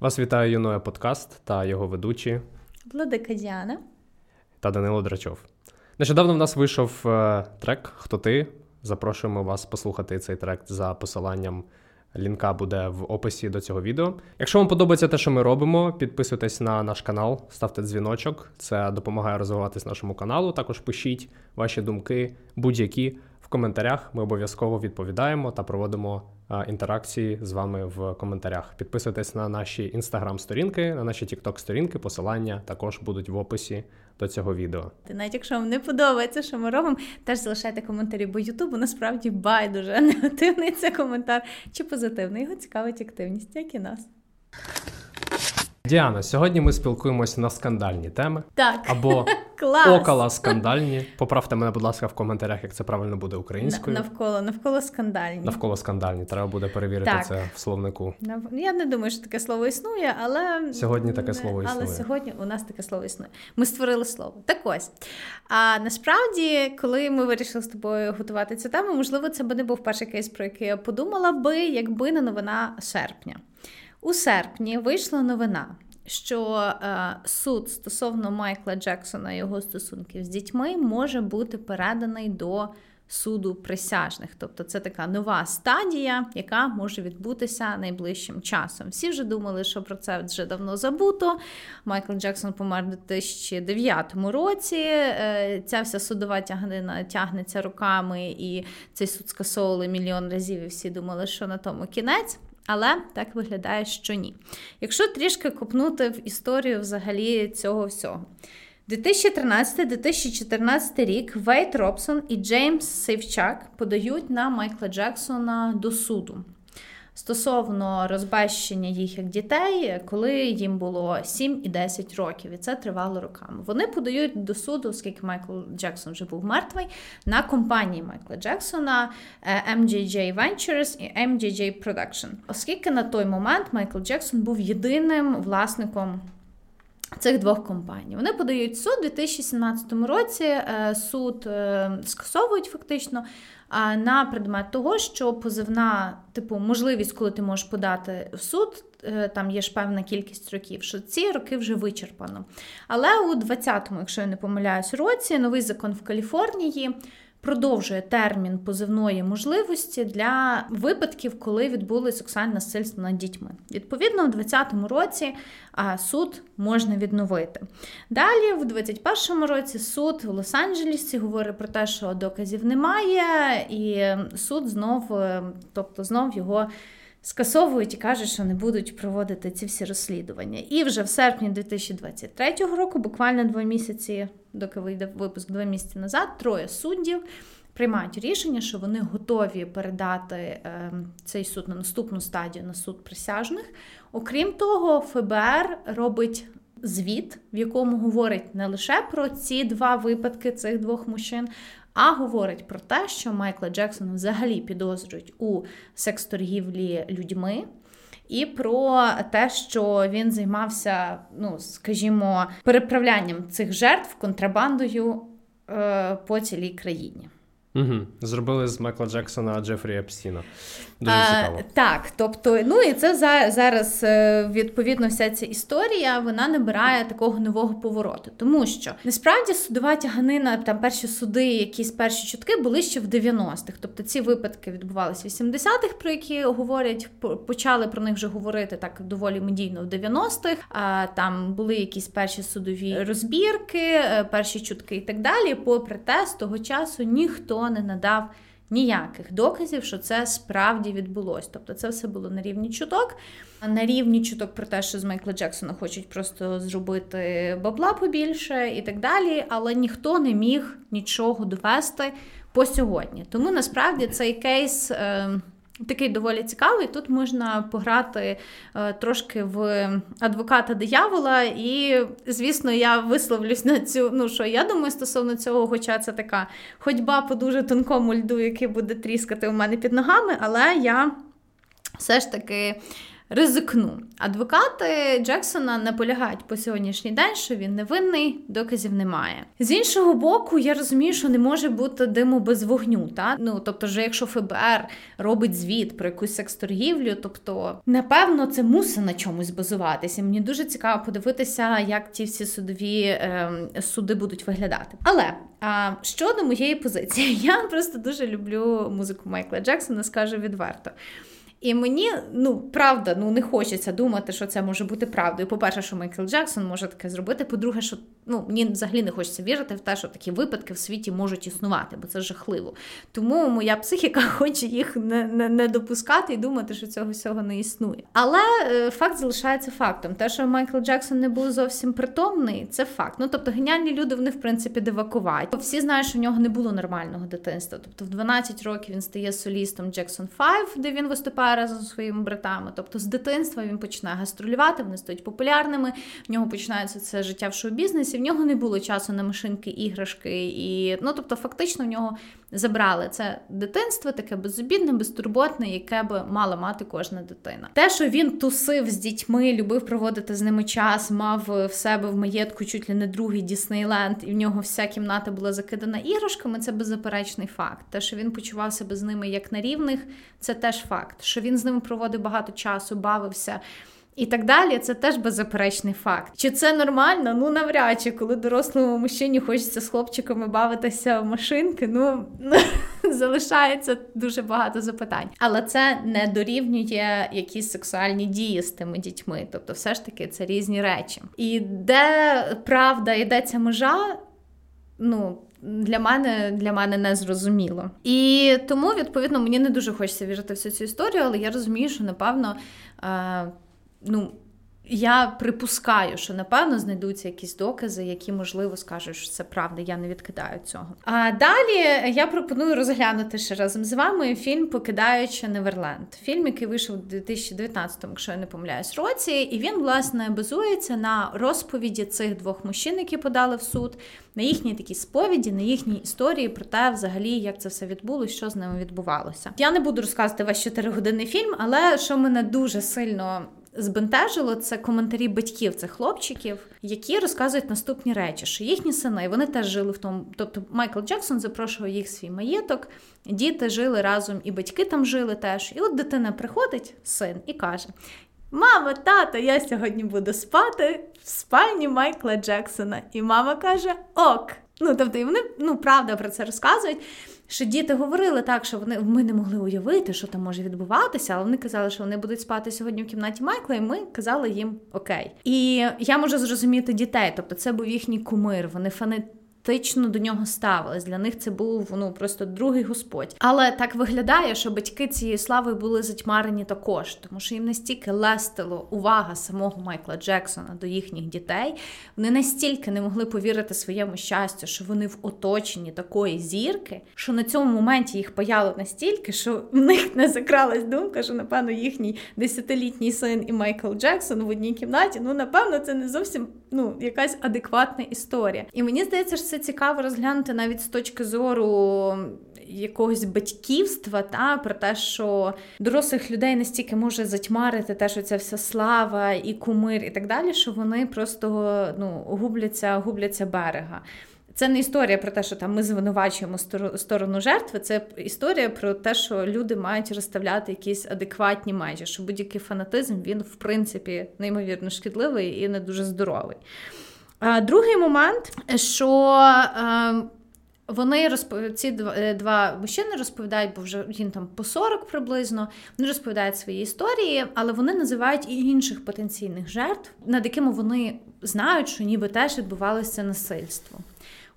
Вас вітає юноя подкаст та його ведучі Владика Діана та Данило Драчов. Нещодавно в нас вийшов е, трек Хто ти? Запрошуємо вас послухати цей трек за посиланням. Лінка буде в описі до цього відео. Якщо вам подобається те, що ми робимо, підписуйтесь на наш канал, ставте дзвіночок. Це допомагає розвиватись нашому каналу. Також пишіть ваші думки, будь-які коментарях. Ми обов'язково відповідаємо та проводимо інтеракції з вами в коментарях. Підписуйтесь на наші інстаграм-сторінки, на наші тікток-сторінки. Посилання також будуть в описі до цього відео. Ти навіть якщо вам не подобається, що ми робимо, теж залишайте коментарі, бо Ютубу насправді байдуже негативний це коментар чи позитивний. Його цікавить активність, як і нас. Діана, сьогодні ми спілкуємося на скандальні теми. Так. Або Клас! около скандальні. Поправте мене, будь ласка, в коментарях, як це правильно буде українською. Навколо навколо скандальні. Навколо скандальні. Треба буде перевірити так. це в словнику. Я не думаю, що таке слово існує, але сьогодні таке слово існує. Але сьогодні у нас таке слово існує. Ми створили слово. Так ось. А насправді, коли ми вирішили з тобою готувати цю тему, можливо, це би не був перший кейс, про який я подумала би, якби не новина серпня. У серпні вийшла новина, що е, суд стосовно Майкла Джексона і його стосунків з дітьми може бути переданий до суду присяжних. Тобто це така нова стадія, яка може відбутися найближчим часом. Всі вже думали, що про це вже давно забуто. Майкл Джексон помер у 2009 році. Е, ця вся судова тягнина тягнеться руками, і цей суд скасовували мільйон разів. І всі думали, що на тому кінець. Але так виглядає, що ні. Якщо трішки копнути в історію взагалі цього всього. 2013-2014 рік Вейд Робсон і Джеймс Сейфчак подають на Майкла Джексона до суду стосовно розбещення їх як дітей, коли їм було 7 і 10 років, і це тривало роками. Вони подають до суду, оскільки Майкл Джексон вже був мертвий, на компанії Майкла Джексона е, MJJ Ventures і MJJ Production. Оскільки на той момент Майкл Джексон був єдиним власником. Цих двох компаній. Вони подають суд у 2017 році. Е, суд е, скасовують фактично на предмет того, що позивна, типу, можливість, коли ти можеш подати в суд, е, там є ж певна кількість років, що ці роки вже вичерпано. Але у 20-му, якщо я не помиляюсь, році новий закон в Каліфорнії продовжує термін позивної можливості для випадків, коли відбулося сексуальне насильство над дітьми. Відповідно, у 2020 році суд можна відновити. Далі, в 2021 році, суд в Лос-Анджелесі говорить про те, що доказів немає, і суд знов, е, тобто знов його скасовують і кажуть, що не будуть проводити ці всі розслідування. І вже в серпні 2023 року, буквально два місяці, доки вийде випуск два місяці назад, троє суддів. Приймають рішення, що вони готові передати е, цей суд на наступну стадію на суд присяжних. Окрім того, ФБР робить звіт, в якому говорить не лише про ці два випадки цих двох мужчин, а говорить про те, що Майкла Джексона взагалі підозрюють у секс-торгівлі людьми. І про те, що він займався, ну скажімо, переправлянням цих жертв контрабандою е, по цілій країні. Угу. Зробили з Майкла Джексона Джефрі Епстіна. Дуже цікаво. А, Так, тобто, ну і це за, зараз е, відповідно вся ця історія вона набирає такого нового повороту. Тому що насправді судова тяганина, там перші суди, якісь перші чутки були ще в 90-х. Тобто ці випадки відбувалися в 80-х, про які говорять, почали про них вже говорити так доволі медійно в 90-х. А там були якісь перші судові розбірки, е, перші чутки і так далі. Попри те, з того часу ніхто не надав ніяких доказів, що це справді відбулось. Тобто це все було на рівні чуток. На рівні чуток про те, що з Майкла Джексона хочуть просто зробити бабла побільше і так далі, але ніхто не міг нічого довести по сьогодні. Тому насправді цей кейс. Е, Такий доволі цікавий. Тут можна пограти е, трошки в адвоката диявола, і, звісно, я висловлюсь на цю. Ну що я думаю стосовно цього, хоча це така ходьба по дуже тонкому льду, який буде тріскати у мене під ногами, але я все ж таки Ризикну. Адвокати Джексона наполягають по сьогоднішній день, що він невинний, доказів немає. З іншого боку, я розумію, що не може бути диму без вогню. Та? Ну тобто, вже якщо ФБР робить звіт про якусь секс-торгівлю, тобто напевно це мусить на чомусь базуватися. Мені дуже цікаво подивитися, як ті всі судові е, суди будуть виглядати. Але а щодо моєї позиції, я просто дуже люблю музику Майкла Джексона, скажу відверто. І мені ну правда ну не хочеться думати, що це може бути правдою. По-перше, що Майкл Джексон може таке зробити. По-друге, що ну мені взагалі не хочеться вірити в те, що такі випадки в світі можуть існувати, бо це жахливо. Тому моя психіка хоче їх не не, не допускати і думати, що цього всього не існує. Але е, факт залишається фактом. Те, що Майкл Джексон не був зовсім притомний, це факт. Ну тобто геніальні люди вони в принципі дивакувають. Всі знають, що в нього не було нормального дитинства. Тобто, в 12 років він стає солістом Джексон 5, де він виступає разом зі своїми братами. Тобто з дитинства він починає гастролювати, вони стають популярними. В нього починається це життя в шоу-бізнесі. В нього не було часу на машинки, іграшки. І ну тобто, фактично, в нього забрали це дитинство, таке безобідне, безтурботне, яке би мала мати кожна дитина. Те, що він тусив з дітьми, любив проводити з ними час, мав в себе в маєтку чуть ли не другий Діснейленд, і в нього вся кімната була закидана іграшками. Це беззаперечний факт. Те, що він почував себе з ними як на рівних, це теж факт. Що він з ними проводив багато часу, бавився. І так далі, це теж беззаперечний факт. Чи це нормально? Ну навряд чи коли дорослому мужчині хочеться з хлопчиками бавитися в машинки, ну залишається дуже багато запитань. Але це не дорівнює якісь сексуальні дії з тими дітьми. Тобто, все ж таки, це різні речі. І де правда ця межа, ну. Для мене для мене не зрозуміло. І тому, відповідно, мені не дуже хочеться вірити в всю цю історію, але я розумію, що напевно. Е- ну. Я припускаю, що напевно знайдуться якісь докази, які можливо скажуть, що це правда. Я не відкидаю цього. А далі я пропоную розглянути ще разом з вами фільм Покидаючи Неверленд. Фільм, який вийшов у 2019, якщо я не помиляюсь, році, і він власне базується на розповіді цих двох мужчин, які подали в суд, на їхній такій сповіді, на їхній історії про те, взагалі, як це все відбулося, що з ними відбувалося. Я не буду розказувати ваш 4 годинний фільм, але що мене дуже сильно збентежило це коментарі батьків цих хлопчиків, які розказують наступні речі, що їхні сини вони теж жили в тому. Тобто Майкл Джексон запрошував їх в свій маєток, діти жили разом, і батьки там жили теж. І от дитина приходить, син, і каже: Мама, тато, я сьогодні буду спати в спальні Майкла Джексона. І мама каже: Ок. Ну, тобто, і вони ну, правда про це розказують що діти говорили так, що вони ми не могли уявити, що там може відбуватися, але вони казали, що вони будуть спати сьогодні в кімнаті Майкла, і ми казали їм окей. І я можу зрозуміти дітей, тобто це був їхній кумир. Вони фани скептично до нього ставились. Для них це був ну просто другий господь. Але так виглядає, що батьки цієї слави були затьмарені також, тому що їм настільки лестило увага самого Майкла Джексона до їхніх дітей. Вони настільки не могли повірити своєму щастю, що вони в оточенні такої зірки, що на цьому моменті їх паяло настільки, що в них не закралась думка, що напевно їхній десятилітній син і Майкл Джексон в одній кімнаті. Ну напевно, це не зовсім ну якась адекватна історія. І мені здається, що це цікаво розглянути навіть з точки зору якогось батьківства, та про те, що дорослих людей настільки може затьмарити те, що ця вся слава і кумир, і так далі, що вони просто ну губляться, губляться берега. Це не історія про те, що там ми звинувачуємо сторону жертви. Це історія про те, що люди мають розставляти якісь адекватні межі, що будь-який фанатизм він в принципі неймовірно шкідливий і не дуже здоровий. Другий момент, що ем, вони розпов... ці е, два мужчини розповідають, бо вже їм там по 40 приблизно. Вони розповідають свої історії, але вони називають і інших потенційних жертв, над якими вони знають, що ніби теж відбувалося насильство.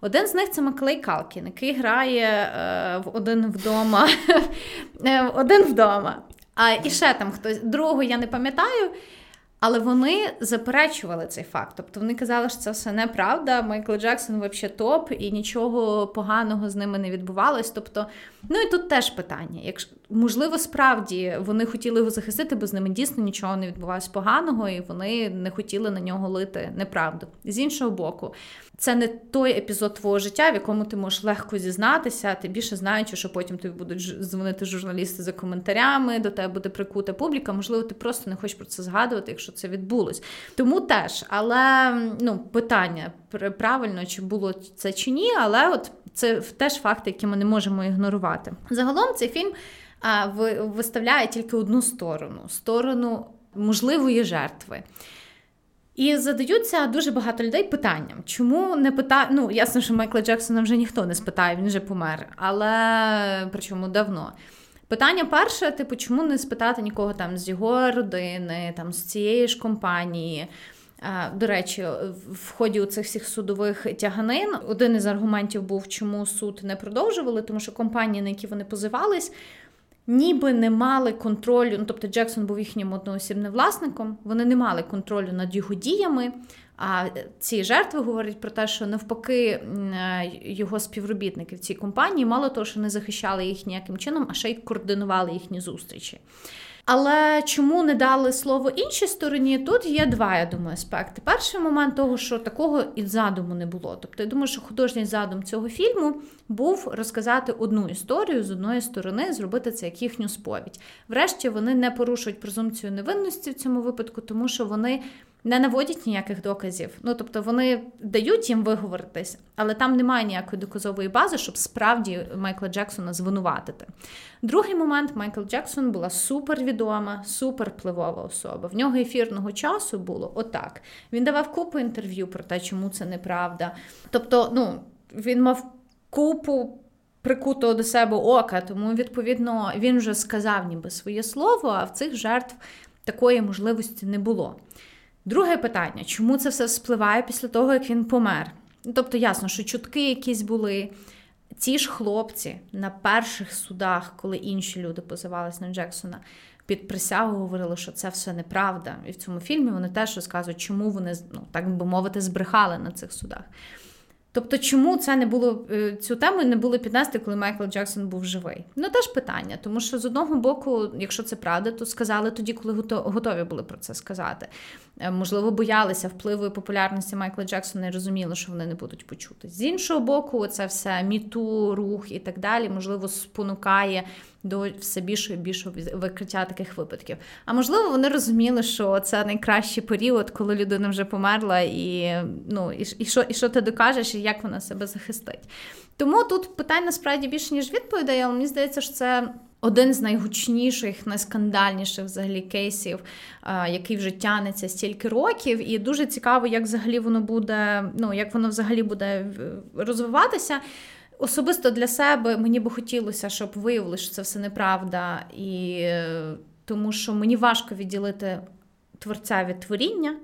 Один з них це Маклей Калкін, який грає е, в один вдома. Е, один вдома. А і ще там хтось другого я не пам'ятаю. Але вони заперечували цей факт. Тобто вони казали, що це все неправда. Майкл Джексон взагалі топ, і нічого поганого з ними не відбувалось. Тобто, ну і тут теж питання. Якщо можливо, справді вони хотіли його захистити, бо з ними дійсно нічого не відбувалось поганого, і вони не хотіли на нього лити неправду. З іншого боку, це не той епізод твого життя, в якому ти можеш легко зізнатися, ти більше знаючи, що потім тобі будуть дзвонити журналісти за коментарями, до тебе буде прикута публіка. Можливо, ти просто не хочеш про це згадувати, якщо це відбулось. Тому теж, але ну, питання правильно, чи було це чи ні, але от це теж факти, які ми не можемо ігнорувати. Загалом цей фільм виставляє тільки одну сторону сторону можливої жертви. І задаються дуже багато людей питанням, чому не питає. Ну, ясно, що Майкла Джексона вже ніхто не спитає, він вже помер, але причому давно. Питання перше, типу, чому не спитати нікого там з його родини, там з цієї ж компанії. До речі, в ході у цих всіх судових тяганин один із аргументів був, чому суд не продовжували, тому що компанії, на які вони позивались, ніби не мали контролю. Ну, тобто Джексон був їхнім одноосібним власником, вони не мали контролю над його діями. А ці жертви говорять про те, що навпаки е, його співробітники в цій компанії мало того, що не захищали їх ніяким чином, а ще й координували їхні зустрічі. Але чому не дали слово іншій стороні? Тут є два, я думаю, аспекти. Перший момент того, що такого і задуму не було. Тобто, я думаю, що художній задум цього фільму був розказати одну історію з одної сторони, зробити це як їхню сповідь. Врешті вони не порушують презумпцію невинності в цьому випадку, тому що вони не наводять ніяких доказів. Ну тобто вони дають їм виговоритись, але там немає ніякої доказової бази, щоб справді Майкла Джексона звинуватити. Другий момент Майкл Джексон була супервідома, суперпливова особа. В нього ефірного часу було отак. Він давав купу інтерв'ю про те, чому це неправда. Тобто, ну він мав купу. Прикутого до себе ока, тому відповідно він вже сказав ніби своє слово, а в цих жертв такої можливості не було. Друге питання: чому це все спливає після того, як він помер? Ну, тобто, ясно, що чутки якісь були. Ці ж хлопці на перших судах, коли інші люди позивались на Джексона, під присягу говорили, що це все неправда. І в цьому фільмі вони теж розказують, чому вони, ну так би мовити, збрехали на цих судах. Тобто, чому це не було е, цю тему не було піднести, коли Майкл Джексон був живий? Ну теж питання, тому що з одного боку, якщо це правда, то сказали тоді, коли готові були про це сказати. Е, можливо, боялися впливу і популярності Майкла Джексона і розуміли, що вони не будуть почути. З іншого боку, це все міту, рух і так далі, можливо, спонукає до все більшого і більшого викриття таких випадків. А можливо, вони розуміли, що це найкращий період, коли людина вже померла, і ну і, і що і що ти докажеш, і як вона себе захистить. Тому тут питань насправді більше ніж відповідей, але мені здається, що це. Один з найгучніших, найскандальніших взагалі кейсів, який вже тянеться стільки років, і дуже цікаво, як взагалі воно буде, ну як воно взагалі буде розвиватися. Особисто для себе мені би хотілося, щоб виявили, що це все неправда, і е, тому що мені важко відділити творця від творіння.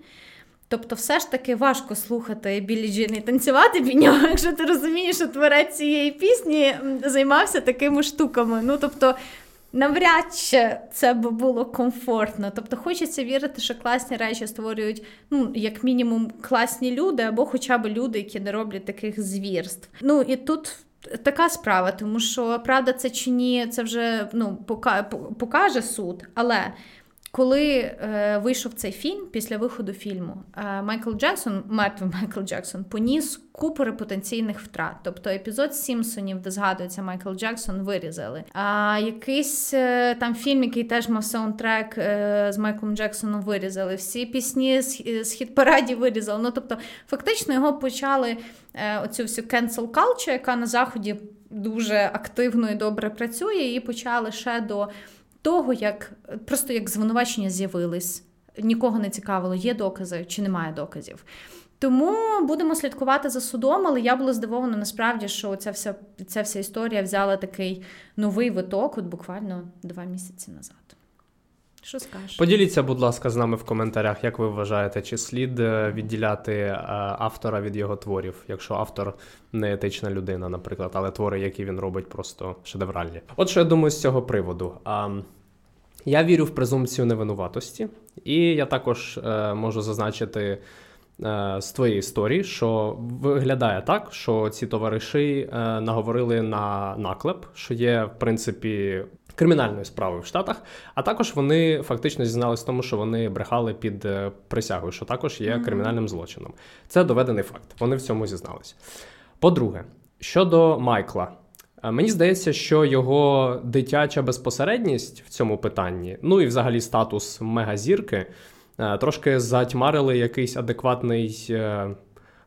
Тобто, все ж таки важко слухати Білі Джін і танцювати під нього, якщо ти розумієш, що творець цієї пісні займався такими штуками. Ну, тобто, навряд чи це б було комфортно. Тобто, хочеться вірити, що класні речі створюють, ну, як мінімум, класні люди, або хоча б люди, які не роблять таких звірств. Ну і тут. Така справа, тому що правда це чи ні, це вже ну, покаже суд. Але коли е, вийшов цей фільм після виходу фільму, е, Майкл Джексон, мертвий Майкл Джексон, поніс купу репутаційних втрат. Тобто епізод Сімпсонів, де згадується Майкл Джексон, вирізали. А якийсь е, там фільм, який теж мав саундтрек е, з Майклом Джексоном, вирізали. Всі пісні з, з хіт параді вирізали. Ну тобто, фактично його почали е, оцю всю cancel culture, яка на заході дуже активно і добре працює, і почали ще до того, як просто як звинувачення з'явились, нікого не цікавило, є докази чи немає доказів. Тому будемо слідкувати за судом, але я була здивована насправді, що ця вся ця вся історія взяла такий новий виток, от буквально два місяці назад. Що скажеш? Поділіться, будь ласка, з нами в коментарях, як ви вважаєте, чи слід е, відділяти е, автора від його творів, якщо автор не етична людина, наприклад, але твори, які він робить, просто шедевральні. От що я думаю з цього приводу. Я вірю в презумпцію невинуватості, і я також е, можу зазначити з твоєї історії, що виглядає так, що ці товариші наговорили на наклеп, що є в принципі кримінальною справою в Штатах, а також вони фактично зізналися в тому, що вони брехали під е, присягою, що також є кримінальним злочином. Це доведений факт. Вони в цьому зізналися. По-друге, щодо Майкла. Е, мені здається, що його дитяча безпосередність в цьому питанні, ну і взагалі статус мегазірки, е, трошки затьмарили якийсь адекватний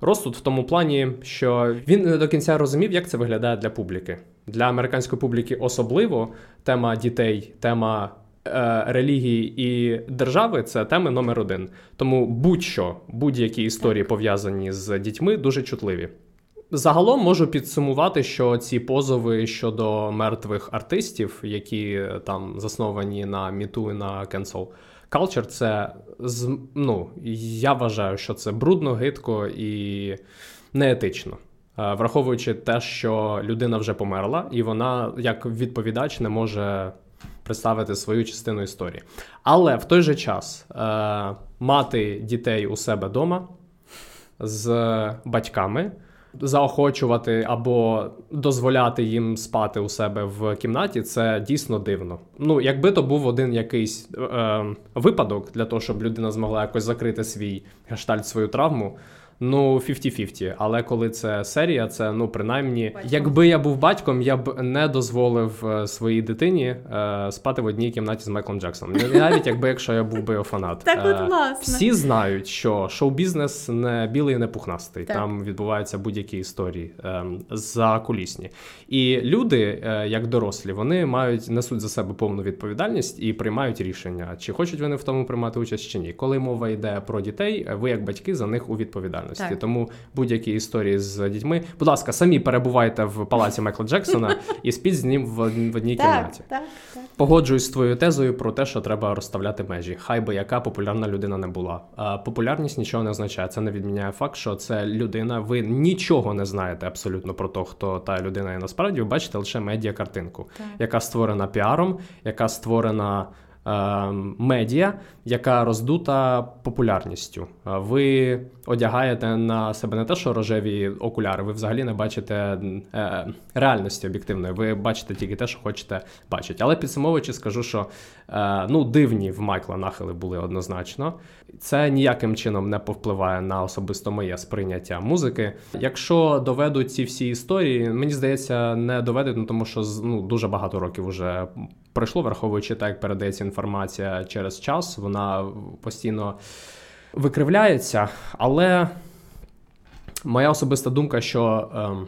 розсуд в тому плані, що він не до кінця розумів, як це виглядає для публіки. Для американської публіки особливо тема дітей, тема е, релігії і держави це теми номер один. Тому будь-що, будь-які історії пов'язані з дітьми, дуже чутливі. Загалом можу підсумувати, що ці позови щодо мертвих артистів, які е, там засновані на міту і на cancel culture, це ну, я вважаю, що це брудно, гидко і неетично. Е, враховуючи те, що людина вже померла, і вона як відповідач не може представити свою частину історії. Але в той же час е, мати дітей у себе вдома з батьками. Заохочувати або дозволяти їм спати у себе в кімнаті, це дійсно дивно. Ну, якби то був один якийсь е, випадок для того, щоб людина змогла якось закрити свій гештальт, свою травму. Ну, 50-50. Але коли це серія, це ну принаймні, Батько. якби я був батьком, я б не дозволив е, своїй дитині е, спати в одній кімнаті з Майклом Джексоном. Навіть якби якщо я був би його фанат. Так, от е, власне. Всі знають, що шоу-бізнес не білий, не пухнастий. Так. Там відбуваються будь-які історії е, закулісні. І люди, е, як дорослі, вони мають несуть за себе повну відповідальність і приймають рішення, чи хочуть вони в тому приймати участь чи ні. Коли мова йде про дітей, ви як батьки за них у відповідальності діяльності. Так. Тому будь-які історії з дітьми, будь ласка, самі перебувайте в палаці Майкла Джексона і спіть з ним в одній так, кімнаті. Так, так. Погоджуюсь з твоєю тезою про те, що треба розставляти межі. Хай би яка популярна людина не була. А популярність нічого не означає. Це не відміняє факт, що це людина. Ви нічого не знаєте абсолютно про те, хто та людина є насправді. Ви бачите лише медіа картинку, яка створена піаром, яка створена. Ем, медіа, яка роздута популярністю. Ви одягаєте на себе не те, що рожеві окуляри, ви взагалі не бачите е, реальності об'єктивної. Ви бачите тільки те, що хочете бачити. Але підсумовуючи, скажу, що е, ну дивні в Майкла нахили були однозначно. Це ніяким чином не повпливає на особисто моє сприйняття музики. Якщо доведуть ці всі історії, мені здається, не доведуть, ну тому що ну дуже багато років вже пройшло, враховуючи так, як передається інформація через час, вона постійно викривляється. Але моя особиста думка, що ем,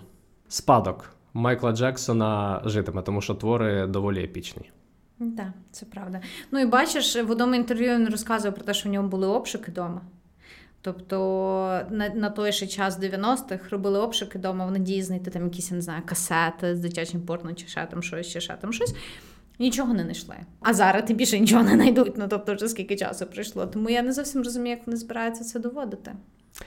спадок Майкла Джексона житиме, тому що твори доволі епічні. Так, це правда. Ну і бачиш, в одному інтерв'ю він розказував про те, що в нього були обшуки вдома. Тобто на на той ще час 90-х робили обшуки вдома в надії знайти там якісь, я не знаю, касети з дитячим порно, чи ще там щось, чи ще там щось. Нічого не знайшли. А зараз ти більше нічого не знайдуть. Ну тобто, вже скільки часу пройшло. Тому я не зовсім розумію, як вони збираються це доводити.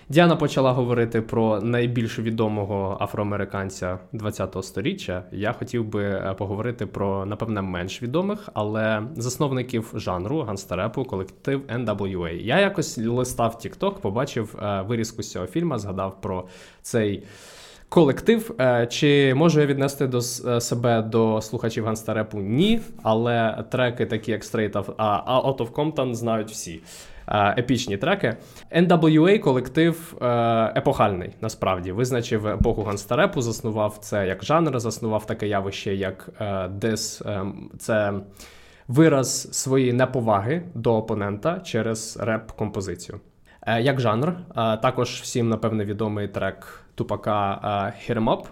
Діана почала говорити про найбільш відомого афроамериканця ХХ століття. Я хотів би е, поговорити про напевне менш відомих, але засновників жанру ганстерепу, колектив NWA. Я якось листав TikTok, побачив е, вирізку з цього фільму, згадав про цей колектив. Е, чи можу я віднести до е, себе до слухачів ганстарепу? Ні, але треки, такі як Straight Out of Compton, знають всі. Е, епічні треки. NWA колектив епохальний, насправді визначив епоху ганстарепу, заснував це як жанр, заснував таке явище, як дис. Це вираз своєї неповаги до опонента через реп-композицію. Як жанр, також всім напевне відомий трек тупака Hit 'em Up,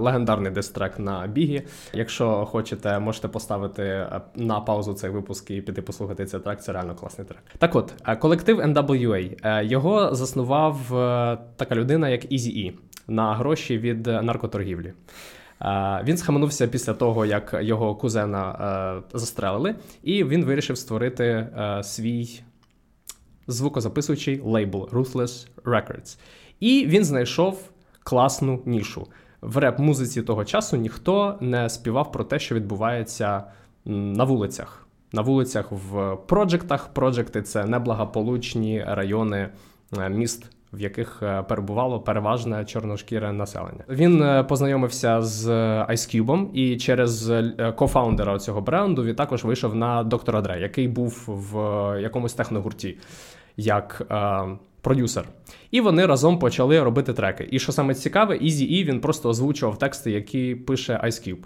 легендарний дестрек на бігі. Якщо хочете, можете поставити е, на паузу цей випуск і піти послухати цей трек. Це реально класний трек. Так от, е, колектив NWA. Е, його заснував така людина, як Eazy-E на гроші від наркоторгівлі. Він схаменувся після того, як його кузена застрелили, і він вирішив створити свій звукозаписуючий лейбл Ruthless Records. І він знайшов класну нішу. В реп-музиці того часу ніхто не співав про те, що відбувається на вулицях. на вулицях в проджектах. Проджекти це неблагополучні райони е, міст. В яких е, перебувало переважне чорношкіре населення. Він е, познайомився з Ice Cube і через кофаундера цього бренду він також вийшов на доктора Дре, який був в якомусь техногурті як продюсер. І вони разом почали робити треки. І що саме цікаве, Easy E він просто озвучував тексти, які пише Ice Cube.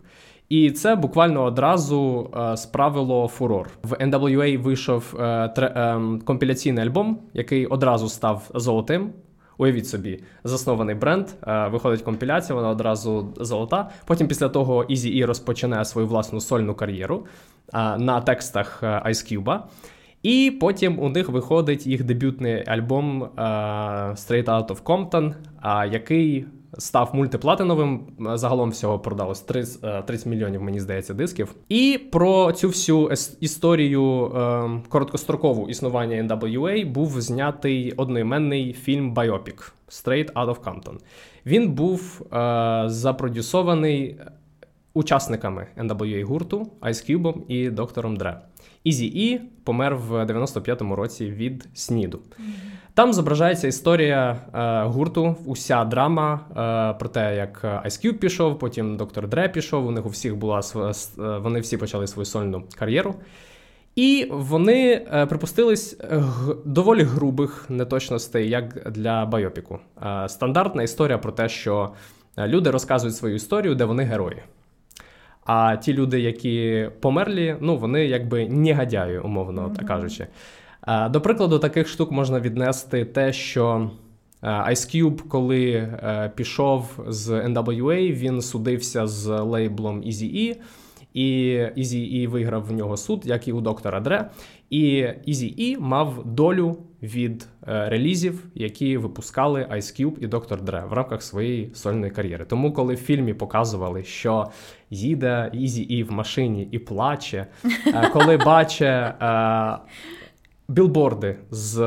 І це буквально одразу е, справило фурор. В NWA вийшов е, тре, е, компіляційний альбом, який одразу став золотим. Уявіть собі, заснований бренд, е, виходить компіляція, вона одразу золота. Потім після того Easy E розпочинає свою власну сольну кар'єру е, на текстах е, Ice Cube. І потім у них виходить їх дебютний альбом uh, Straight Out of Compton, uh, який став мультиплатиновим. Загалом всього продалось 30, 30 мільйонів, мені здається, дисків. І про цю всю історію uh, короткострокову існування NWA був знятий одноіменний фільм Байопік Straight Out of Compton. Він був запродюсований учасниками NWA гурту Ice Cube і доктором Дре. Ізі І помер в 95-му році від СНІДу. Там зображається історія е, гурту, уся драма е, про те, як Ice Cube пішов, потім доктор Дре пішов. У них у всіх була е, вони всі почали свою сольну кар'єру. І вони е, припустились доволі грубих неточностей, як для байопіку. Е, стандартна історія про те, що е, люди розказують свою історію, де вони герої. А ті люди, які померлі, ну вони якби негодяї, умовно mm-hmm. так кажучи. До прикладу, таких штук можна віднести те, що Ice Cube, коли е, пішов з NWA, він судився з лейблом Eazy-E, і Eazy-E виграв в нього суд, як і у доктора Дре. І Eazy-E мав долю від е, релізів, які випускали Ice Cube і Доктор Дре в рамках своєї сольної кар'єри. Тому, коли в фільмі показували, що їде Eazy-E в машині і плаче, е, коли бачить. Е, білборди з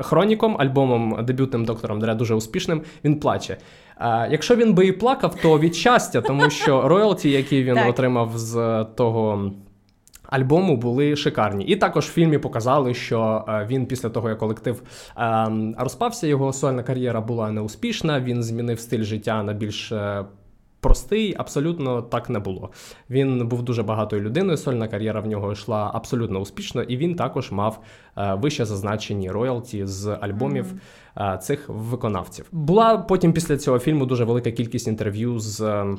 Хроніком, альбомом дебютним доктором Дре дуже успішним, він плаче. А, Якщо він би і плакав, то від щастя, тому що роялті, які він отримав з того альбому були шикарні. І також в фільмі показали, що е, він після того, як колектив ем, розпався, його сольна кар'єра була неуспішна. Він змінив стиль життя на більш. Е, простий, абсолютно так не було. Він був дуже багатою людиною. Сольна кар'єра в нього йшла абсолютно успішно, і він також мав е, вище зазначені роялті з альбомів цих виконавців. Була потім після цього фільму дуже велика кількість інтерв'ю з ем,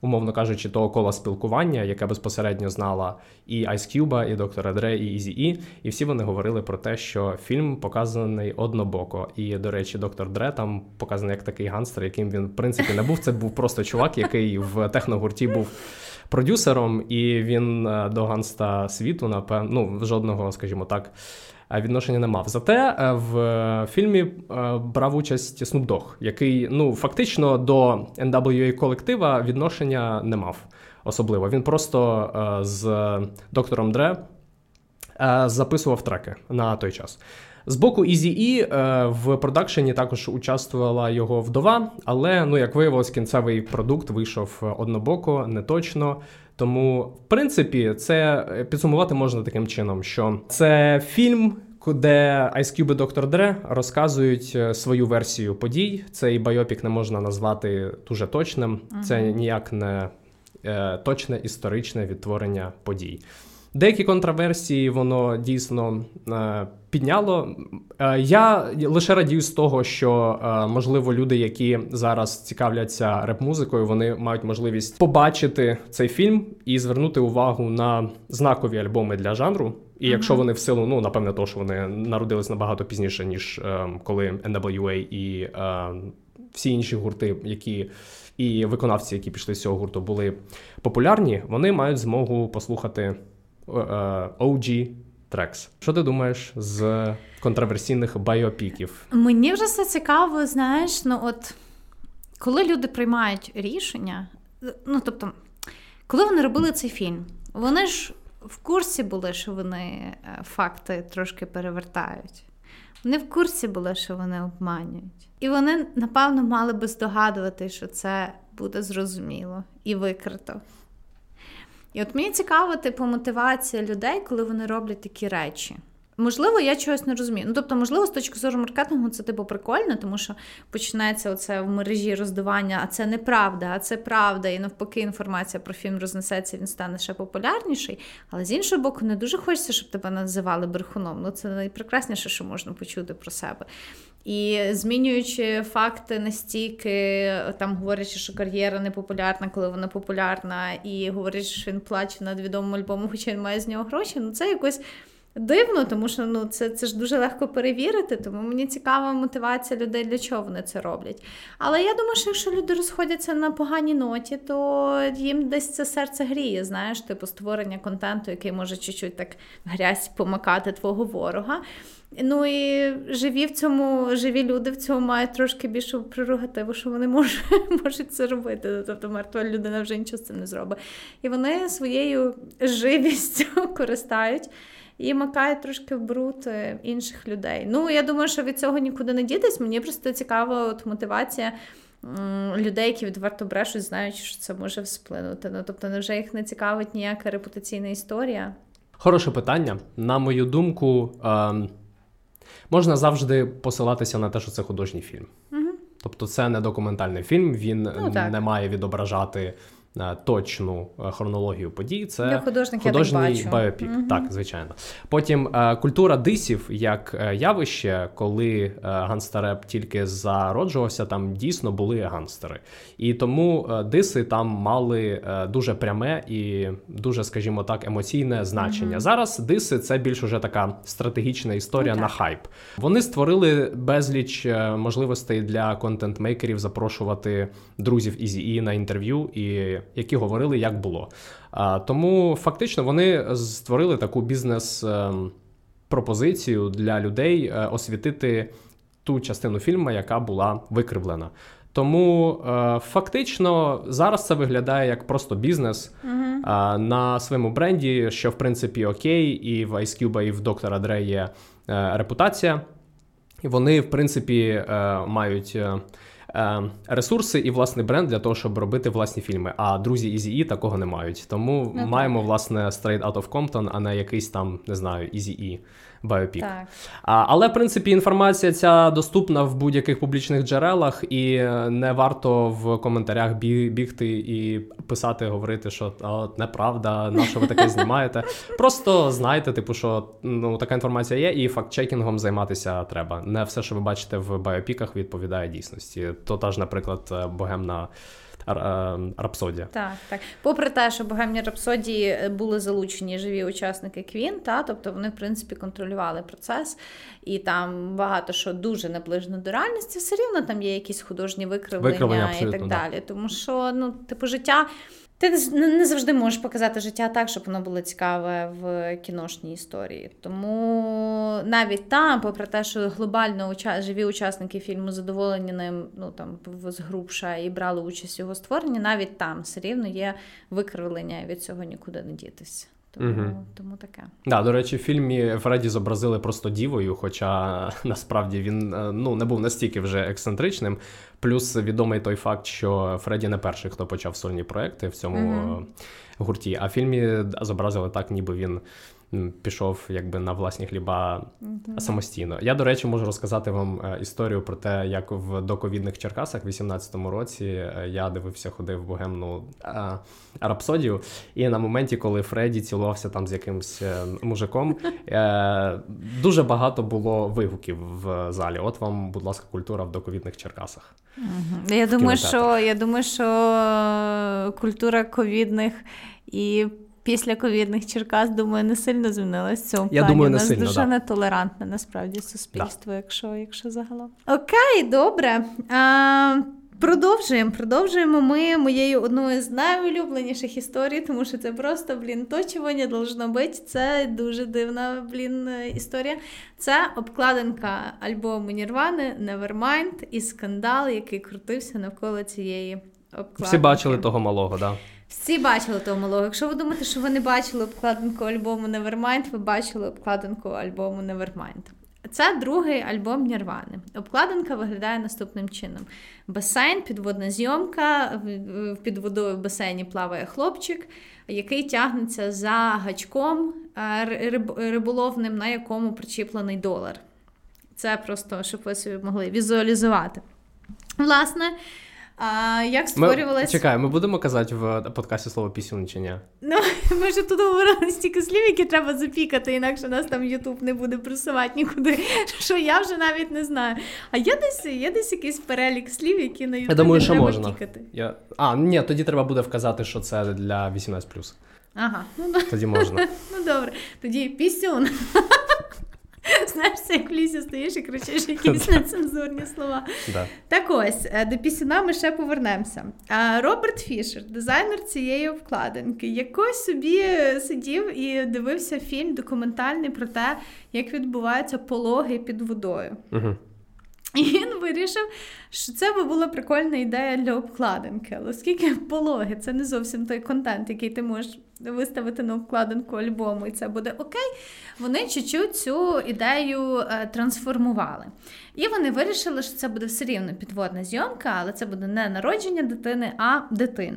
умовно кажучи, того кола спілкування, яке безпосередньо знала і Ice Cube, і доктора Дре, і Eazy-E, і всі вони говорили про те, що фільм показаний однобоко. І, до речі, доктор Дре там показаний як такий ганстер, яким він в принципі не був. Це був просто чувак, який в техногурті був. Продюсером, і він е, до ганста світу, напевно, ну, жодного, скажімо так, відношення не мав. Зате е, в фільмі е, брав участь Snoop Dogg, який ну фактично до NWA колектива відношення не мав особливо. Він просто е, з доктором Дре записував треки на той час. З боку Eazy-E в продакшені також участвувала його вдова, але ну як виявилось, кінцевий продукт вийшов однобоко, не точно. Тому, в принципі, це підсумувати можна таким чином, що це фільм. Де Ice Cube і Dr. Dre розказують е, свою версію подій. Цей байопік не можна назвати дуже точним. Uh-huh. Це ніяк не е, точне історичне відтворення подій. Деякі контраверсії воно дійсно е, підняло. Е, я лише радію з того, що е, можливо люди, які зараз цікавляться реп-музикою, вони мають можливість побачити цей фільм і звернути увагу на знакові альбоми для жанру. І якщо вони в силу, ну напевне, того, що вони народились набагато пізніше, ніж е, коли NWA і всі інші гурти, які і виконавці, які пішли з цього гурту, були популярні, вони мають змогу послухати. OG Tracks. Що ти думаєш з контроверсійних байопіків? Мені вже все цікаво, знаєш, ну от коли люди приймають рішення, ну тобто, коли вони робили цей фільм, вони ж в курсі були, що вони е, факти трошки перевертають. Вони в курсі були, що вони обманюють. І вони, напевно, мали би здогадувати, що це буде зрозуміло і викрито. І от мені цікаво, типу, мотивація людей, коли вони роблять такі речі. Можливо, я чогось не розумію. Ну, тобто, можливо, з точки зору маркетингу це типу прикольно, тому що починається оце в мережі роздавання, а це неправда, а це правда. І навпаки, інформація про фільм рознесеться, він стане ще популярніший. Але з іншого боку, не дуже хочеться, щоб тебе називали брехуном. Ну, це найпрекрасніше, що можна почути про себе. І змінюючи факти настільки, там говорячи, що кар'єра не популярна, коли вона популярна, і говорячи, що він плаче над відомим альбомом, хоча він має з нього гроші, ну це якось. Дивно, тому що ну це це ж дуже легко перевірити, тому мені цікава мотивація людей, для чого вони це роблять. Але я думаю, що якщо люди розходяться на поганій ноті, то їм десь це серце гріє, знаєш, типу створення контенту, який може чуть-чуть так грязь помакати твого ворога. Ну і живі в цьому, живі люди в цьому мають трошки більшу прерогативу, що вони можуть можуть це робити. Тобто мертва людина вже нічого з цим не зробить. І вони своєю живістю користають і макають трошки в бруд е, інших людей. Ну, я думаю, що від цього нікуди не дітись. Мені просто цікава от мотивація. Людей, які відверто брешуть, знаючи, що це може всплинути. Ну тобто, невже їх не цікавить ніяка репутаційна історія? Хороше питання. На мою думку, е, можна завжди посилатися на те, що це художній фільм. Угу. Тобто, це не документальний фільм, він ну, не має відображати точну е, хронологію подій. Це я художній я байопік. Угу. Так, звичайно. Потім е, культура дисів як явище, коли ганстареп тільки зароджувався, там дійсно були ганстери. І тому диси там мали дуже пряме і дуже, скажімо так, емоційне значення. Угу. Зараз диси це більш уже така стратегічна історія ну, на хайп. Вони створили безліч можливостей для контент-мейкерів запрошувати друзів Ізі на інтерв'ю і які говорили, як було. Тому фактично вони створили таку бізнес-пропозицію для людей е, освітити ту частину фільму, яка була викривлена. Тому е, фактично зараз це виглядає як просто бізнес uh-huh. на своєму бренді, що в принципі окей, і в Ice Cube, і в доктора Dre є е, репутація. І вони, в принципі, мають ресурси і власний бренд для того, щоб робити власні фільми. А друзі Ізі такого не мають. Тому ну, маємо власне Straight Outta Compton, а не якийсь там не знаю, Ізі Біопік. Так. А, Але в принципі інформація ця доступна в будь-яких публічних джерелах, і не варто в коментарях бігти і писати, говорити, що от неправда, на що ви таке знімаєте. Просто знайте, типу, що ну така інформація є, і факт-чекінгом займатися треба. Не все, що ви бачите в біопіках, відповідає дійсності. То та ж, наприклад, богемна. Е, Рапсодія. Так, так. Попри те, що богемні рапсодії були залучені живі учасники Квін, та тобто вони, в принципі, контролювали процес, і там багато що дуже наближено до реальності, все рівно там є якісь художні викривлення, викривлення і так далі. Да. Тому що ну, типу, життя. Ти не завжди можеш показати життя так, щоб воно було цікаве в кіношній історії. Тому навіть там, попри те, що глобально живі учасники фільму задоволені ним, ну там згрубша і брали участь в його створенні, навіть там все рівно є викривлення, і від цього нікуди не дітися. Тому угу. тому таке. Да, До речі, в фільмі Фредді зобразили просто дівою, хоча насправді він е, ну, не був настільки вже ексцентричним. Плюс відомий той факт, що Фредді не перший, хто почав сольні проекти в цьому угу. гурті. А в фільмі зобразили так, ніби він пішов якби на власні хліба mm-hmm. самостійно. Я, до речі, можу розказати вам е, історію про те, як в доковідних Черкасах в 18-му році е, я дивився, ходив богемну а, е, рапсодію. І на моменті, коли Фредді цілувався там з якимсь мужиком, дуже багато було вигуків в залі. От вам, будь ласка, культура в доковідних Черкасах. Mm-hmm. Я думаю, що я думаю, що культура ковідних і після ковідних Черкас, думаю, не сильно змінилась в цьому Я плані. думаю, не У нас сильно, дуже да. нетолерантне насправді суспільство, да. якщо якщо загалом. Окей, добре. А, Продовжуємо. Продовжуємо ми моєю одною з найулюбленіших історій, тому що це просто, блін, то, чого не должно бути. Це дуже дивна, блін, історія. Це обкладинка альбому Нірвани Nevermind і скандал, який крутився навколо цієї обкладинки. Всі бачили того малого, так. Да? Всі бачили того малого. Якщо ви думаєте, що ви не бачили обкладинку альбому Nevermind, ви бачили обкладинку альбому Nevermind. Це другий альбом Нірвани. Обкладинка виглядає наступним чином: басейн, підводна зйомка, під водою в басейні плаває хлопчик, який тягнеться за гачком е, риболовним, на якому причіплений долар. Це просто, щоб ви собі могли візуалізувати. Власне, а, Як створювалась... Ми, Чекай, ми будемо казати в подкасті слово пісюн чи ні? Ну, ми вже тут говорили стільки слів, які треба запікати, інакше нас там Ютуб не буде просувати нікуди. Що я вже навіть не знаю. А є десь є десь якийсь перелік слів, які на Ютубі Я думаю, що треба можна. пікати. Я... А, ні, тоді треба буде вказати, що це для 18+. Ага, ну тоді можна. Ну добре, тоді пісюн. Знаєш, це як в лісі стоїш і кричиш якісь нецензурні слова. Да. Так ось, е, до пісюна ми ще повернемося. Роберт Фішер, дизайнер цієї обкладинки, якось собі сидів і дивився фільм документальний про те, як відбуваються пологи під водою. Угу. І він вирішив, що це би була прикольна ідея для обкладинки. Але оскільки пологи це не зовсім той контент, який ти можеш виставити на обкладинку альбому, і це буде окей. Вони чуть-чуть цю ідею е, трансформували. І вони вирішили, що це буде все рівно підводна зйомка, але це буде не народження дитини, а дитин.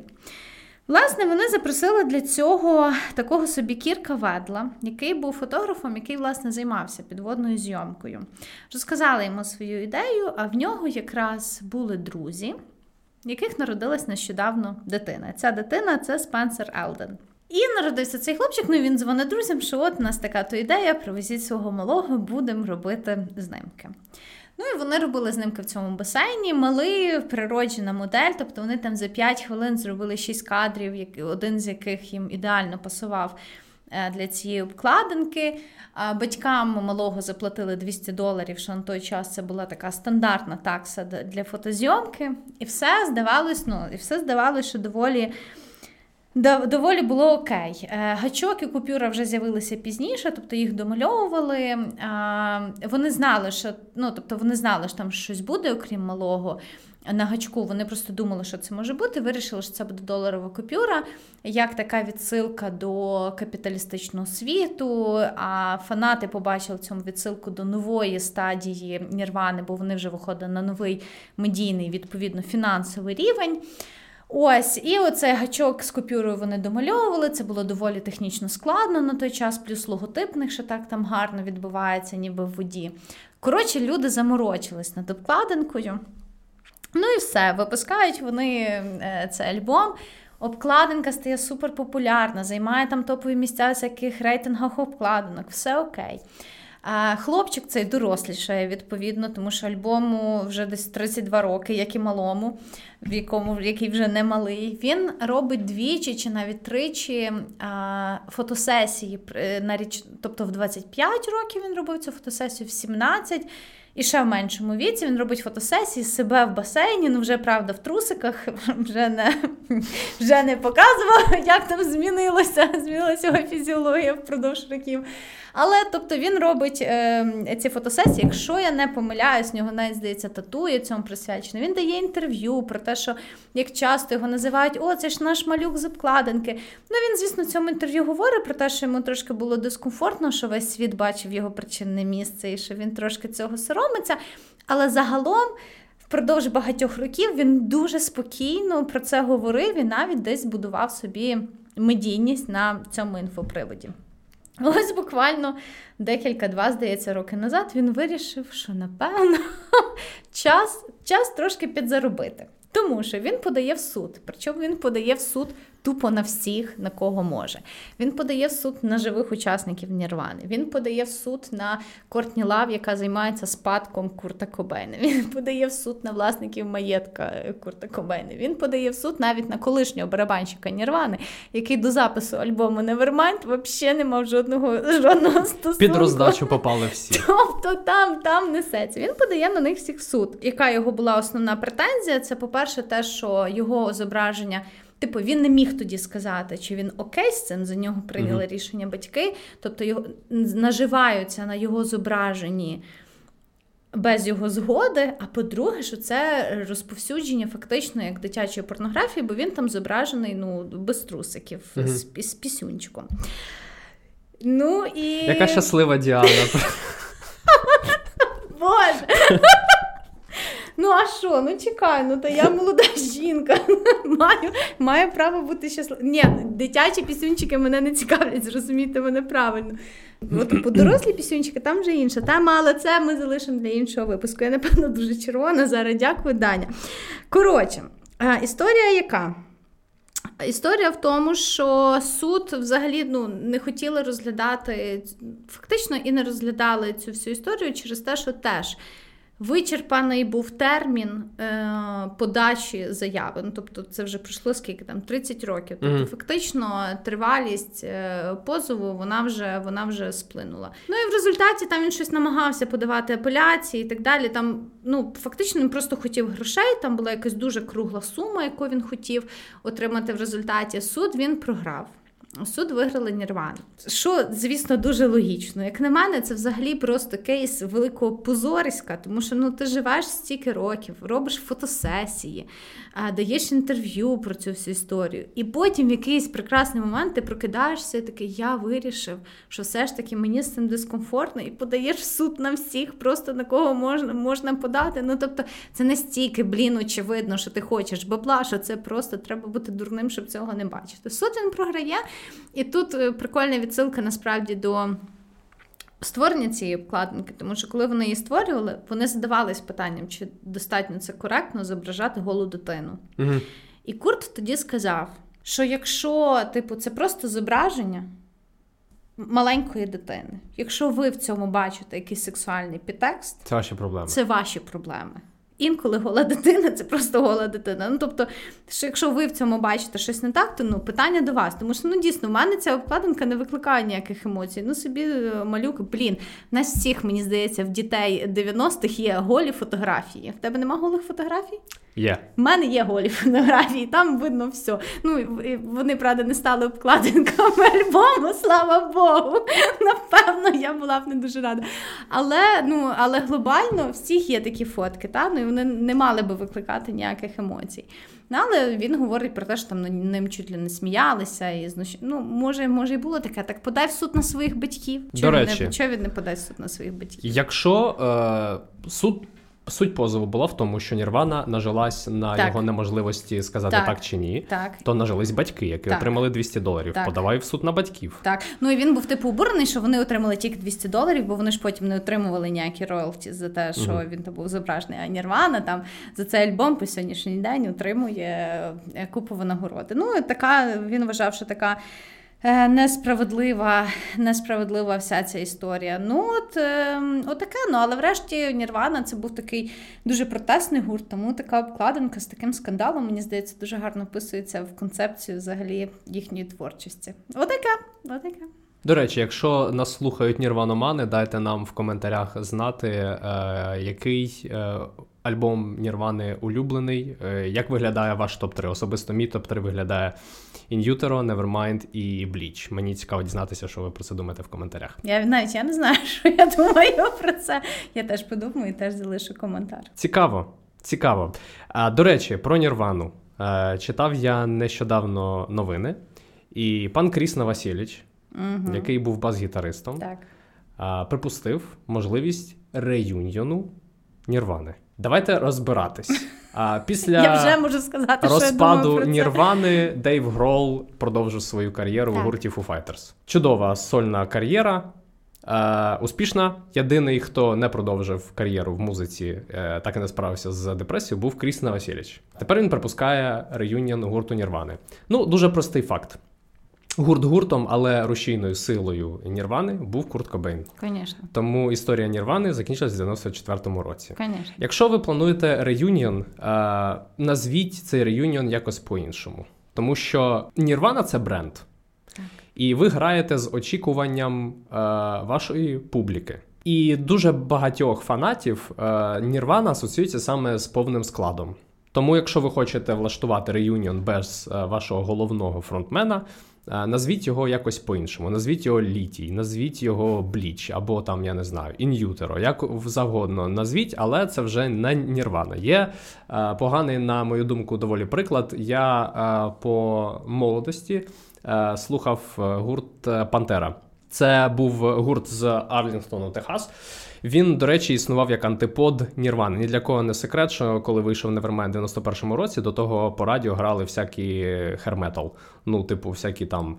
Власне, вони запросили для цього такого собі Кірка Ведла, який був фотографом, який власне займався підводною зйомкою. Розказали йому свою ідею, а в нього якраз були друзі, яких народилась нещодавно дитина. Ця дитина це Спенсер Елден. І народився цей хлопчик. Ну він дзвонить друзям, що от у нас така то ідея, привезіть свого малого, будемо робити знимки. Ну і вони робили знимки в цьому басейні. Малий природжена модель, тобто вони там за 5 хвилин зробили 6 кадрів, один з яких їм ідеально пасував. Е, для цієї обкладинки батькам малого заплатили 200 доларів, що на той час це була така стандартна такса для фотозйомки, і все здавалось, ну і все здавалось, що доволі Доволі було окей. Е, гачок і купюра вже з'явилися пізніше, тобто їх домальовували. Вони знали, що ну, тобто вони знали, що там щось буде, окрім малого. На гачку вони просто думали, що це може бути. Вирішили, що це буде доларова купюра, як така відсилка до капіталістичного світу. А фанати побачили цьому відсилку до нової стадії Нірвани, бо вони вже виходили на новий медійний, відповідно, фінансовий рівень. Ось, і оцей гачок з купюрою вони домальовували. Це було доволі технічно складно на той час, плюс логотипних, що так там гарно відбувається, ніби в воді. Коротше, люди заморочились над обкладинкою. Ну і все, випускають вони е, цей альбом. Обкладинка стає суперпопулярна, займає там топові місця всяких рейтингах обкладинок, все окей. А Хлопчик цей дорослішає, відповідно, тому що альбому вже десь 32 роки, як і малому, в якому який вже не малий. Він робить двічі чи навіть тричі а, фотосесії на річ, тобто в 25 років він робив цю фотосесію, в 17. І ще в меншому віці він робить фотосесії себе в басейні, ну вже правда в трусиках, вже не вже не показував, як там змінилося, змінилася його фізіологія впродовж років. Але тобто він робить е, ці фотосесії, якщо я не помиляюсь, в нього навіть здається татує цьому присвячено. Він дає інтерв'ю про те, що як часто його називають, о, це ж наш малюк з обкладинки. Ну він, звісно, в цьому інтерв'ю говорить про те, що йому трошки було дискомфортно, що весь світ бачив його причинне місце і що він трошки цього соромиться. Але загалом. Впродовж багатьох років він дуже спокійно про це говорив і навіть десь будував собі медійність на цьому інфоприводі. Ось буквально декілька-два, здається, роки назад він вирішив, що напевно час, час трошки підзаробити. Тому що він подає в суд. Причому він подає в суд тупо на всіх, на кого може. Він подає в суд на живих учасників Нірвани. Він подає в суд на Кортні Лав, яка займається спадком Курта Кобейна. Він подає в суд на власників маєтка Курта Кобейна. Він подає в суд навіть на колишнього барабанщика Нірвани, який до запису альбому Nevermind взагалі не мав жодного жодного стосунку. Під роздачу попали всі. Тобто там там несеться. Він подає на них всіх в суд. Яка його була основна претензія? Це, по-перше, те, що його зображення. Типу, він не міг тоді сказати, чи він окей з цим за нього прийняли uh-huh. рішення батьки, тобто його наживаються на його зображенні без його згоди. А по-друге, що це розповсюдження фактично як дитячої порнографії, бо він там зображений ну, без трусиків uh-huh. з, з пісюнчиком. Ну і... Яка щаслива Діана. Ну, а що? Ну чекай, ну та я молода жінка. Маю маю право бути щасливою. Ні, дитячі пісюнчики мене не цікавлять, зрозумійте мене правильно. От по дорослі пісюнчики там вже інша тема, але це ми залишимо для іншого випуску. Я, напевно, дуже червона. Зараз дякую, Даня. Коротше, історія яка? Історія в тому, що суд взагалі ну, не хотіли розглядати, фактично і не розглядали цю всю історію через те, що теж Вичерпаний був термін е, подачі заяви. Ну, Тобто, це вже пройшло скільки там 30 років. Тобто, mm-hmm. фактично, тривалість е, позову вона вже вона вже сплинула. Ну і в результаті там він щось намагався подавати апеляції і так далі. Там ну фактично він просто хотів грошей. Там була якась дуже кругла сума, яку він хотів отримати в результаті. Суд він програв. Суд виграли Нірвану. Що, звісно, дуже логічно. Як на мене, це взагалі просто кейс великого позориська, тому що ну ти живеш стільки років, робиш фотосесії, даєш інтерв'ю про цю всю історію. І потім в якийсь прекрасний момент ти прокидаєшся і такий, я вирішив, що все ж таки мені з цим дискомфортно, і подаєш суд на всіх, просто на кого можна можна подати. Ну тобто, це настільки, блін, очевидно, що ти хочеш бабла, що це просто треба бути дурним, щоб цього не бачити. Суд він програє. І тут е, прикольна відсилка насправді до. Створення цієї обкладинки, тому що коли вони її створювали, вони задавались питанням, чи достатньо це коректно зображати голу дитину. Угу. І Курт тоді сказав, що якщо типу, це просто зображення маленької дитини, якщо ви в цьому бачите якийсь сексуальний підтекст, це ваші проблеми. Це ваші проблеми. Інколи гола дитина це просто гола дитина. Ну тобто, що якщо ви в цьому бачите щось не так, то ну питання до вас. Тому що ну дійсно в мене ця обкладинка не викликає ніяких емоцій. Ну собі е, малюк, блін, нас всіх мені здається, в дітей 90-х є голі фотографії. В тебе нема голих фотографій? Є. У мене є голі фотографії, там видно все. Ну, Вони, правда, не стали обкладинками альбому, слава Богу. Напевно, я була б не дуже рада. Але ну, але глобально всіх є такі фотки, та? ну, і вони не мали би викликати ніяких емоцій. Ну, Але він говорить про те, що там ним чуть ли не сміялися. і знущ... Ну, Може, може і було таке. Так подай в суд на своїх батьків. Чого він не, чого він не подасть суд на своїх батьків? Якщо е, суд Суть позову була в тому, що Нірвана нажилась на так. його неможливості сказати так, так чи ні. Так. То нажились батьки, які так. отримали 200 доларів. Так. Подавай в суд на батьків. Так. Ну і він був типу обурений, що вони отримали тільки 200 доларів, бо вони ж потім не отримували ніякі роялті за те, що угу. він там був зображений. А Нірвана там за цей альбом по сьогоднішній день отримує е, купу винагороди. Ну така він вважав, що така. Е, несправедлива несправедлива вся ця історія. Ну, от е, отаке, ну але врешті Нірвана це був такий дуже протестний гурт, тому така обкладинка з таким скандалом, мені здається, дуже гарно вписується в концепцію взагалі їхньої творчості. Отаке, отаке. До речі, якщо нас слухають нірваномани, дайте нам в коментарях знати, е, який е, альбом Нірвани улюблений. Е, як виглядає ваш топ-3? Особисто мій топ-3 виглядає In Utero, Nevermind і Bleach. Мені цікаво дізнатися, що ви про це думаєте в коментарях. Я навіть я не знаю, що я думаю про це. Я теж подумаю і теж залишу коментар. Цікаво, цікаво. А, До речі, про Нірвану. Е, читав я нещодавно новини, і пан Кріс Новосіліч, угу. який був бас-гітаристом, так. припустив можливість реюньйону Нірвани. Давайте розбиратись. А після я вже можу сказати, розпаду що я про Нірвани Дейв Грол продовжив свою кар'єру так. в гурті Foo Fighters. Чудова сольна кар'єра. Е, успішна. Єдиний, хто не продовжив кар'єру в музиці, е, так і не справився з депресією, був Кріс Новосіліч. Тепер він припускає реюніон гурту Нірвани. Ну, дуже простий факт. Гурт гуртом, але рушійною силою Нірвани був Курт Кобейн. Конечно. Тому історія Нірвани закінчилась в 94-му році. Конечно. Якщо ви плануєте реюніон, назвіть цей реюніон якось по-іншому. Тому що Нірвана це бренд. Так. І ви граєте з очікуванням а, вашої публіки. І дуже багатьох фанатів Нірвана асоціюється саме з повним складом. Тому, якщо ви хочете влаштувати реюніон без вашого головного фронтмена, Назвіть його якось по-іншому. Назвіть його літій, назвіть його бліч, або там, я не знаю, ін'ютеро, як завгодно назвіть, але це вже не нірвана. Є поганий, на мою думку, доволі приклад. Я по молодості слухав гурт Пантера. Це був гурт з Арлінгтону, Техас. Він, до речі, існував як антипод Нірвани. Ні для кого не секрет, що коли вийшов Nevermind в 91-му році, до того по радіо грали всякі херметал. Ну, типу, всякі там.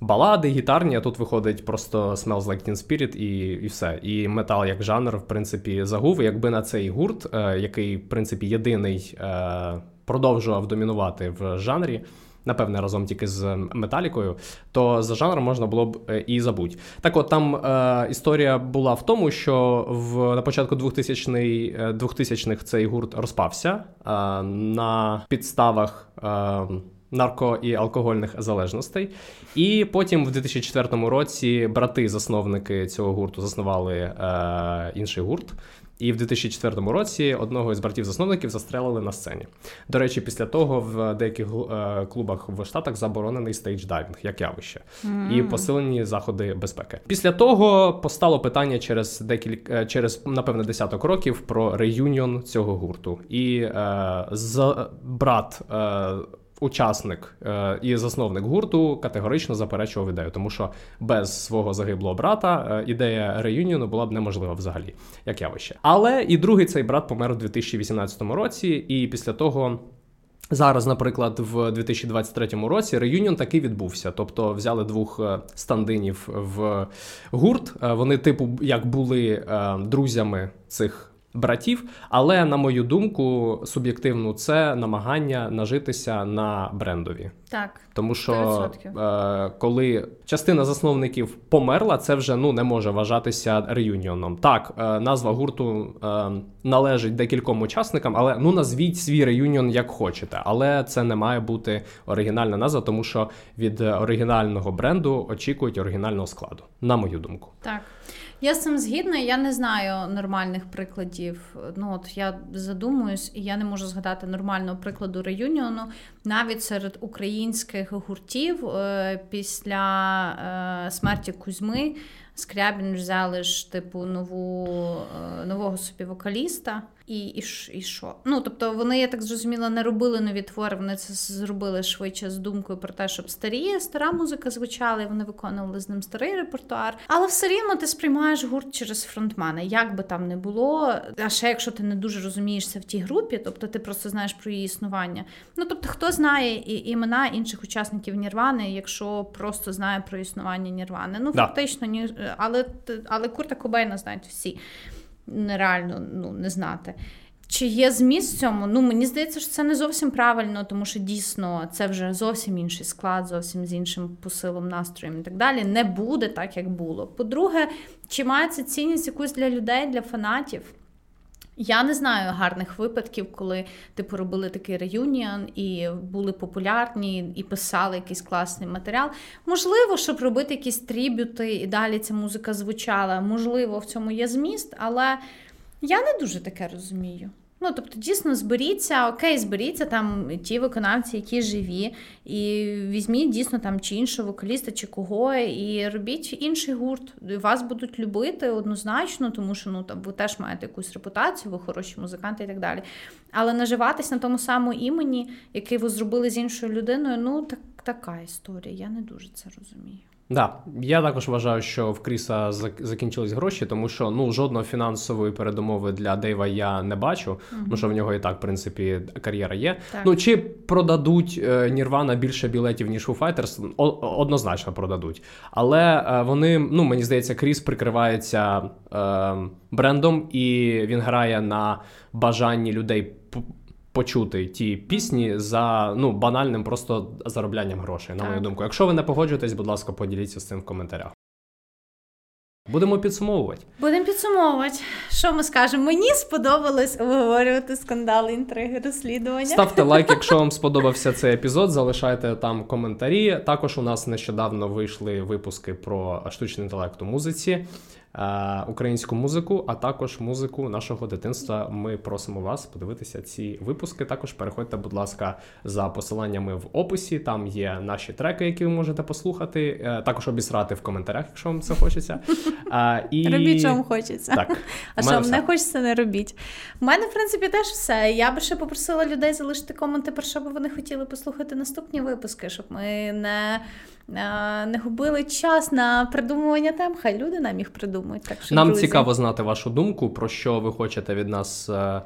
Балади, гітарні, а тут виходить просто Smells Like Teen Spirit і і все. І метал як жанр, в принципі, загув. Якби на цей гурт, е, який, в принципі, єдиний е, продовжував домінувати в жанрі, напевне, разом тільки з металікою, то за жанром можна було б е, і забути. Так, от там е, історія була в тому, що в на початку 2000-х 2000 цей гурт розпався е, на підставах. Е, Нарко і алкогольних залежностей, і потім в 2004 році брати-засновники цього гурту заснували е, інший гурт, і в 2004 році одного із братів-засновників застрелили на сцені. До речі, після того в деяких е, клубах в Штатах заборонений stage diving, як явище, мм. і посилені заходи безпеки. Після того постало питання через декілька е, через напевне десяток років про reunion цього гурту. І е, з брат. Е, учасник е, і засновник гурту категорично заперечував ідею, тому що без свого загиблого брата е, ідея реюніону була б неможлива взагалі, як явище. Але і другий цей брат помер у 2018 році, і після того. Зараз, наприклад, в 2023 році реюніон таки відбувся. Тобто взяли двох е, стандинів в гурт. Вони, типу, як були друзями цих братів. Але на мою думку, суб'єктивно, це намагання нажитися на брендові. Так, тому що е, коли частина засновників померла, це вже ну не може вважатися реюніоном. Так, е, назва гурту е, належить декільком учасникам, але ну назвіть свій реюніон як хочете. Але це не має бути оригінальна назва, тому що від оригінального бренду очікують оригінального складу, на мою думку. Так. Я з цим згідна, я не знаю нормальних прикладів. Ну от я задумуюсь, і я не можу згадати нормального прикладу реюніону навіть серед українських гуртів е, після е, смерті Кузьми. Скрябін взяли ж типу нову е, нового собі вокаліста. І і, і що? Ну тобто вони, я так зрозуміла, не робили нові твори. Вони це зробили швидше з думкою про те, щоб старі, стара музика звучала, і вони виконували з ним старий репертуар. Але все рівно ти сприймаєш гурт через фронтмена, як би там не було. А ще якщо ти не дуже розумієшся в тій групі, тобто ти просто знаєш про її існування. Ну тобто, хто знає і імена інших учасників Нірвани, якщо просто знає про існування Нірвани. Ну да. фактично, ні, але але Курта Кобейна знають всі нереально ну, не знати. Чи є зміст в цьому? Ну, мені здається, що це не зовсім правильно, тому що дійсно це вже зовсім інший склад, зовсім з іншим посилом, настроєм і так далі. Не буде так, як було. По-друге, чи має це цінність якусь для людей, для фанатів? Я не знаю гарних випадків, коли типу робили такий реюніон і були популярні, і писали якийсь класний матеріал. Можливо, щоб робити якісь трібюти, і далі ця музика звучала. Можливо, в цьому є зміст, але я не дуже таке розумію. Ну, тобто, дійсно, зберіться, окей, зберіться там ті виконавці, які живі, і візьміть дійсно там чи іншого вокаліста, чи кого, і робіть інший гурт. Вас будуть любити однозначно, тому що ну там ви теж маєте якусь репутацію, ви хороші музиканти і так далі. Але наживатись на тому самому імені, який ви зробили з іншою людиною, ну так така історія. Я не дуже це розумію. Да, я також вважаю, що в Кріса закінчились гроші, тому що ну жодної фінансової передумови для Дейва я не бачу. uh Тому що в нього і так, в принципі, кар'єра є. Так. Ну чи продадуть е, Нірвана більше білетів ніж у Fighters? однозначно продадуть. Але е, вони, ну мені здається, Кріс прикривається е, брендом, і він грає на бажанні людей почути ті пісні за ну банальним просто зароблянням грошей, на так. мою думку. Якщо ви не погоджуєтесь, будь ласка, поділіться з цим в коментарях. Будемо підсумовувати. Будемо підсумовувати. Що ми скажемо? Мені сподобалось обговорювати скандали, інтриги, розслідування. Ставте лайк, якщо вам сподобався цей епізод. Залишайте там коментарі. Також у нас нещодавно вийшли випуски про штучний інтелект у музиці. Е, українську музику, а також музику нашого дитинства. Ми просимо вас подивитися ці випуски. Також переходьте, будь ласка, за посиланнями в описі. Там є наші треки, які ви можете послухати. Е, також обісрати в коментарях, якщо вам це хочеться. Е, і... Робіть, що вам хочеться. Так, А що вам не хочеться, не робіть. У мене, в принципі, теж все. Я би ще попросила людей залишити коменти, про що би вони хотіли послухати наступні випуски, щоб ми не не губили час на придумування тем. Хай люди нам їх придумують. Так що, Нам друзі, цікаво знати вашу думку, про що ви хочете від нас е,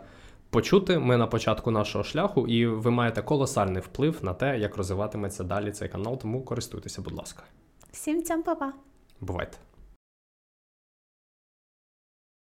почути. Ми на початку нашого шляху, і ви маєте колосальний вплив на те, як розвиватиметься далі цей канал. Тому користуйтеся, будь ласка. Всім цям па-па! Бувайте.